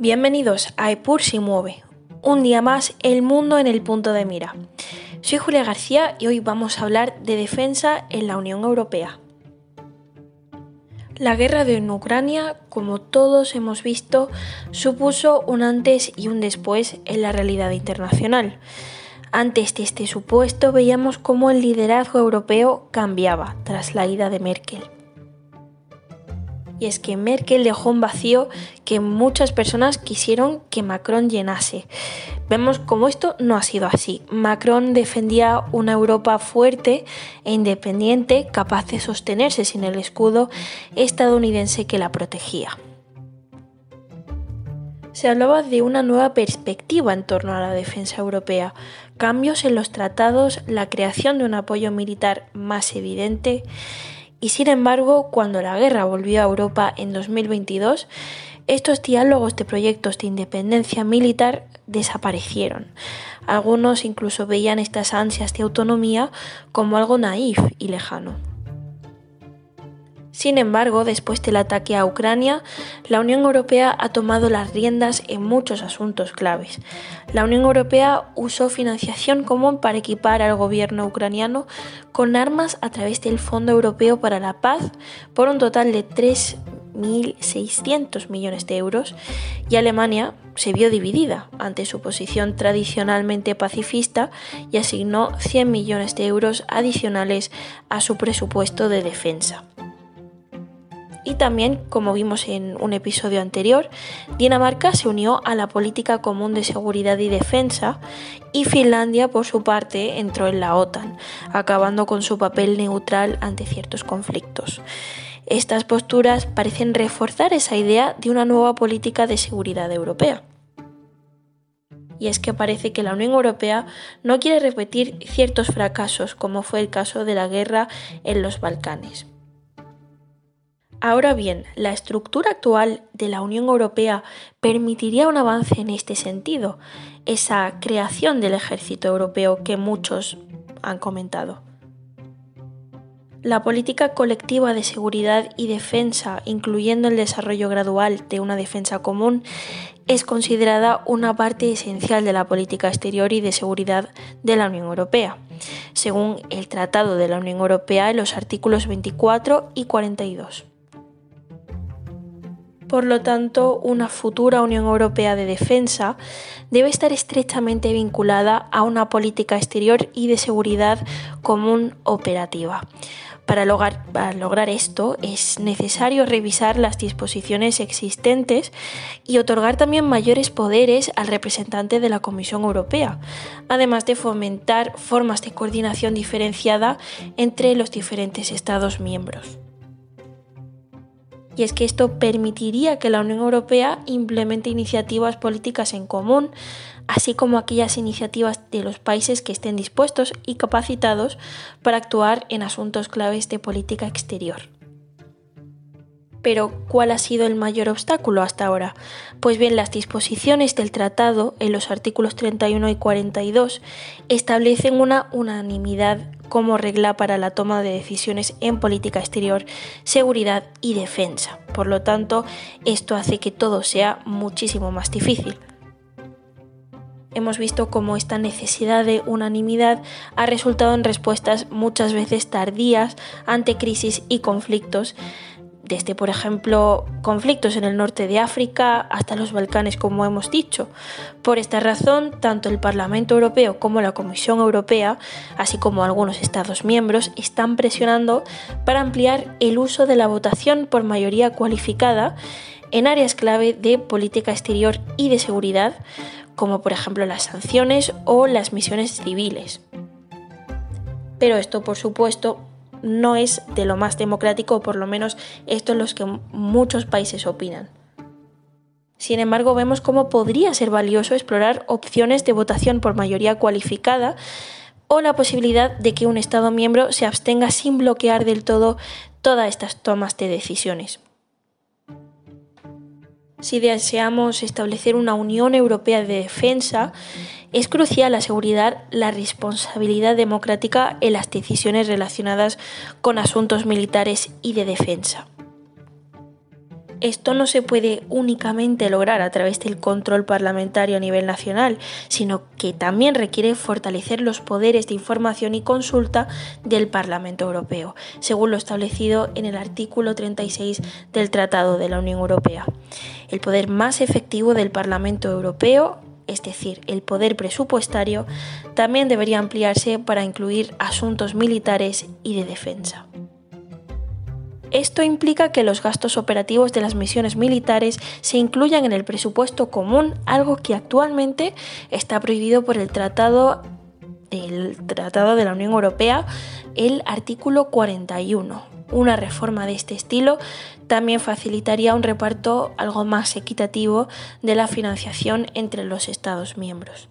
Bienvenidos a EPUR si mueve. Un día más, el mundo en el punto de mira. Soy Julia García y hoy vamos a hablar de defensa en la Unión Europea. La guerra de Ucrania, como todos hemos visto, supuso un antes y un después en la realidad internacional. Antes de este supuesto veíamos cómo el liderazgo europeo cambiaba tras la ida de Merkel y es que Merkel dejó un vacío que muchas personas quisieron que Macron llenase. Vemos cómo esto no ha sido así. Macron defendía una Europa fuerte e independiente, capaz de sostenerse sin el escudo estadounidense que la protegía. Se hablaba de una nueva perspectiva en torno a la defensa europea, cambios en los tratados, la creación de un apoyo militar más evidente y sin embargo, cuando la guerra volvió a Europa en 2022, estos diálogos de proyectos de independencia militar desaparecieron. Algunos incluso veían estas ansias de autonomía como algo naif y lejano. Sin embargo, después del ataque a Ucrania, la Unión Europea ha tomado las riendas en muchos asuntos claves. La Unión Europea usó financiación común para equipar al gobierno ucraniano con armas a través del Fondo Europeo para la Paz por un total de 3.600 millones de euros y Alemania se vio dividida ante su posición tradicionalmente pacifista y asignó 100 millones de euros adicionales a su presupuesto de defensa. Y también, como vimos en un episodio anterior, Dinamarca se unió a la política común de seguridad y defensa y Finlandia, por su parte, entró en la OTAN, acabando con su papel neutral ante ciertos conflictos. Estas posturas parecen reforzar esa idea de una nueva política de seguridad europea. Y es que parece que la Unión Europea no quiere repetir ciertos fracasos, como fue el caso de la guerra en los Balcanes. Ahora bien, la estructura actual de la Unión Europea permitiría un avance en este sentido, esa creación del ejército europeo que muchos han comentado. La política colectiva de seguridad y defensa, incluyendo el desarrollo gradual de una defensa común, es considerada una parte esencial de la política exterior y de seguridad de la Unión Europea, según el Tratado de la Unión Europea en los artículos 24 y 42. Por lo tanto, una futura Unión Europea de Defensa debe estar estrechamente vinculada a una política exterior y de seguridad común operativa. Para lograr, esto es necesario revisar las disposiciones existentes y otorgar también mayores poderes al representante de la Comisión Europea, además de fomentar formas de coordinación diferenciada entre los diferentes Estados miembros y es que esto permitiría que la Unión Europea implemente iniciativas políticas en común, así como aquellas iniciativas de los países que estén dispuestos y capacitados para actuar en asuntos claves de política exterior. Pero, ¿cuál ha sido el mayor obstáculo hasta ahora? Pues bien, las disposiciones del tratado en los artículos 31 y 42 establecen una unanimidad como regla para la toma de decisiones en política exterior, seguridad y defensa. Por lo tanto, esto hace que todo sea muchísimo más difícil. Hemos visto cómo esta necesidad de unanimidad ha resultado en respuestas muchas veces tardías ante crisis y conflictos desde, por ejemplo, conflictos en el norte de África hasta los Balcanes, como hemos dicho. Por esta razón, tanto el Parlamento Europeo como la Comisión Europea, así como algunos Estados miembros, están presionando para ampliar el uso de la votación por mayoría cualificada en áreas clave de política exterior y de seguridad, como por ejemplo las sanciones o las misiones civiles. Pero esto, por supuesto, no es de lo más democrático, o por lo menos esto es lo que muchos países opinan. Sin embargo, vemos cómo podría ser valioso explorar opciones de votación por mayoría cualificada o la posibilidad de que un Estado miembro se abstenga sin bloquear del todo todas estas tomas de decisiones. Si deseamos establecer una Unión Europea de Defensa, es crucial asegurar la responsabilidad democrática en las decisiones relacionadas con asuntos militares y de defensa. Esto no se puede únicamente lograr a través del control parlamentario a nivel nacional, sino que también requiere fortalecer los poderes de información y consulta del Parlamento Europeo, según lo establecido en el artículo 36 del Tratado de la Unión Europea. El poder más efectivo del Parlamento Europeo es decir, el poder presupuestario, también debería ampliarse para incluir asuntos militares y de defensa. Esto implica que los gastos operativos de las misiones militares se incluyan en el presupuesto común, algo que actualmente está prohibido por el Tratado, el Tratado de la Unión Europea, el artículo 41. Una reforma de este estilo también facilitaría un reparto algo más equitativo de la financiación entre los Estados miembros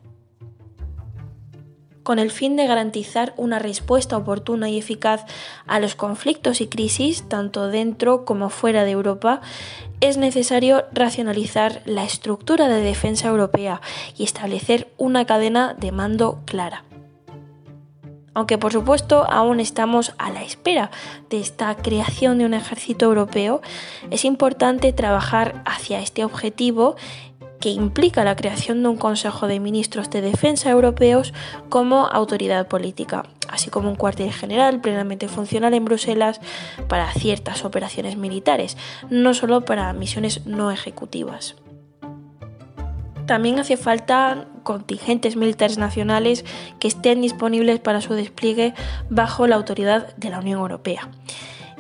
con el fin de garantizar una respuesta oportuna y eficaz a los conflictos y crisis, tanto dentro como fuera de Europa, es necesario racionalizar la estructura de defensa europea y establecer una cadena de mando clara. Aunque por supuesto aún estamos a la espera de esta creación de un ejército europeo, es importante trabajar hacia este objetivo que implica la creación de un Consejo de Ministros de Defensa europeos como autoridad política, así como un cuartel general plenamente funcional en Bruselas para ciertas operaciones militares, no solo para misiones no ejecutivas. También hace falta contingentes militares nacionales que estén disponibles para su despliegue bajo la autoridad de la Unión Europea.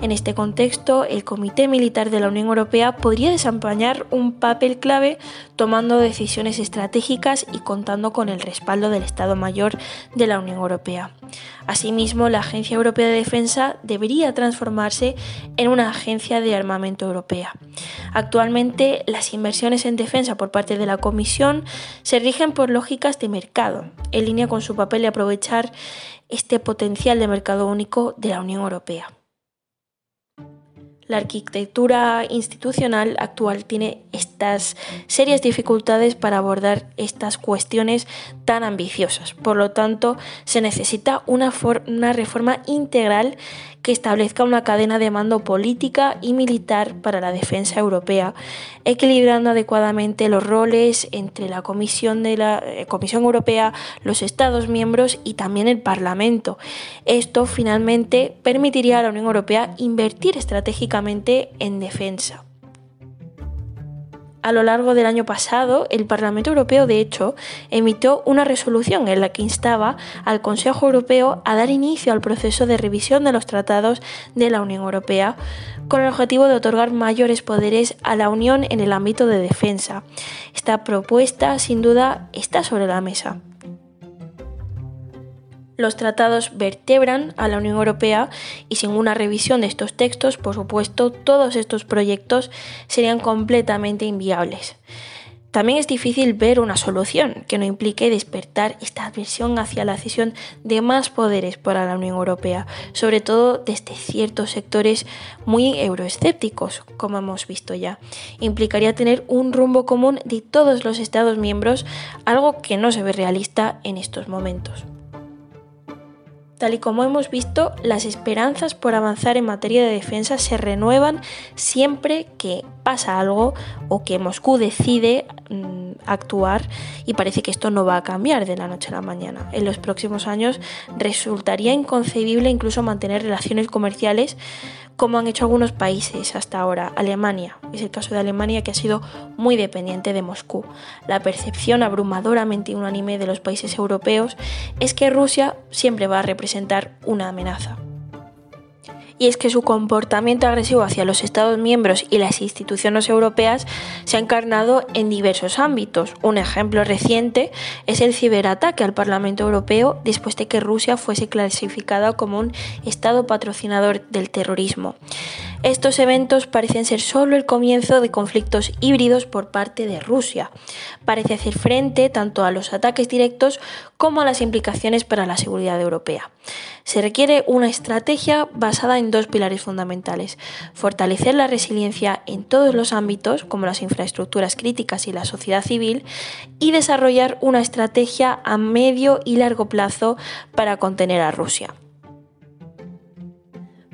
En este contexto, el Comité Militar de la Unión Europea podría desempeñar un papel clave tomando decisiones estratégicas y contando con el respaldo del Estado Mayor de la Unión Europea. Asimismo, la Agencia Europea de Defensa debería transformarse en una agencia de armamento europea. Actualmente, las inversiones en defensa por parte de la Comisión se rigen por lógicas de mercado, en línea con su papel de aprovechar este potencial de mercado único de la Unión Europea. La arquitectura institucional actual tiene estas serias dificultades para abordar estas cuestiones tan ambiciosas. Por lo tanto, se necesita una, una reforma integral que establezca una cadena de mando política y militar para la defensa europea, equilibrando adecuadamente los roles entre la Comisión, de la, eh, Comisión Europea, los Estados miembros y también el Parlamento. Esto finalmente permitiría a la Unión Europea invertir estratégicamente en defensa a lo largo del año pasado, el Parlamento Europeo, de hecho, emitió una resolución en la que instaba al Consejo Europeo a dar inicio al proceso de revisión de los tratados de la Unión Europea con el objetivo de otorgar mayores poderes a la Unión en el ámbito de defensa. Esta propuesta, sin duda, está sobre la mesa. Los tratados vertebran a la Unión Europea y sin una revisión de estos textos, por supuesto, todos estos proyectos serían completamente inviables. También es difícil ver una solución que no implique despertar esta adversión hacia la cesión de más poderes para la Unión Europea, sobre todo desde ciertos sectores muy euroescépticos, como hemos visto ya. Implicaría tener un rumbo común de todos los Estados miembros, algo que no se ve realista en estos momentos. Tal y como hemos visto, las esperanzas por avanzar en materia de defensa se renuevan siempre que pasa algo o que Moscú decide mm, actuar y parece que esto no va a cambiar de la noche a la mañana. En los próximos años resultaría inconcebible incluso mantener relaciones comerciales como han hecho algunos países hasta ahora. Alemania, es el caso de Alemania que ha sido muy dependiente de Moscú. La percepción abrumadoramente unánime de los países europeos es que Rusia siempre va a representar una amenaza y es que su comportamiento agresivo hacia los Estados miembros y las instituciones europeas se ha encarnado en diversos ámbitos. Un ejemplo reciente es el ciberataque al Parlamento Europeo después de que Rusia fuese clasificada como un Estado patrocinador del terrorismo. Estos eventos parecen ser solo el comienzo de conflictos híbridos por parte de Rusia. Parece hacer frente tanto a los ataques directos como a las implicaciones para la seguridad europea. Se requiere una estrategia basada en dos pilares fundamentales. Fortalecer la resiliencia en todos los ámbitos, como las infraestructuras críticas y la sociedad civil, y desarrollar una estrategia a medio y largo plazo para contener a Rusia.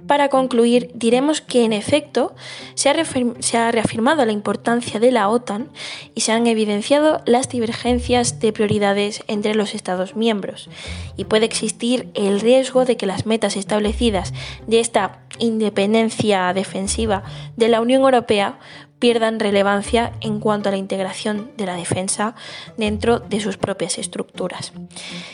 Para concluir, diremos que en efecto se ha, reafirmado la importancia de la OTAN y se han evidenciado las divergencias de prioridades entre los Estados miembros. Y puede existir el riesgo de que las metas establecidas de esta independencia defensiva de la Unión Europea pierdan relevancia en cuanto a la integración de la defensa dentro de sus propias estructuras.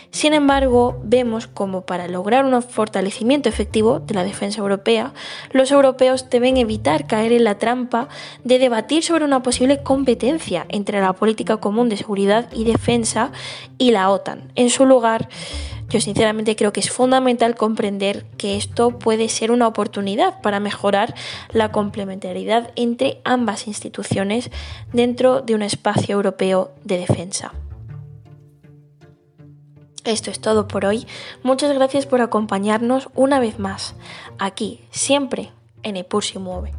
Sin embargo, vemos como para lograr un fortalecimiento efectivo de la defensa europea, los europeos deben evitar caer en la trampa de debatir sobre una posible competencia entre la política común de seguridad y defensa y la OTAN. En su lugar, yo sinceramente creo que es fundamental comprender que esto puede ser una oportunidad para mejorar la complementariedad entre ambas instituciones dentro de un espacio europeo de defensa. Esto es todo por hoy. Muchas gracias por acompañarnos una vez más aquí, siempre en Epur se mueve.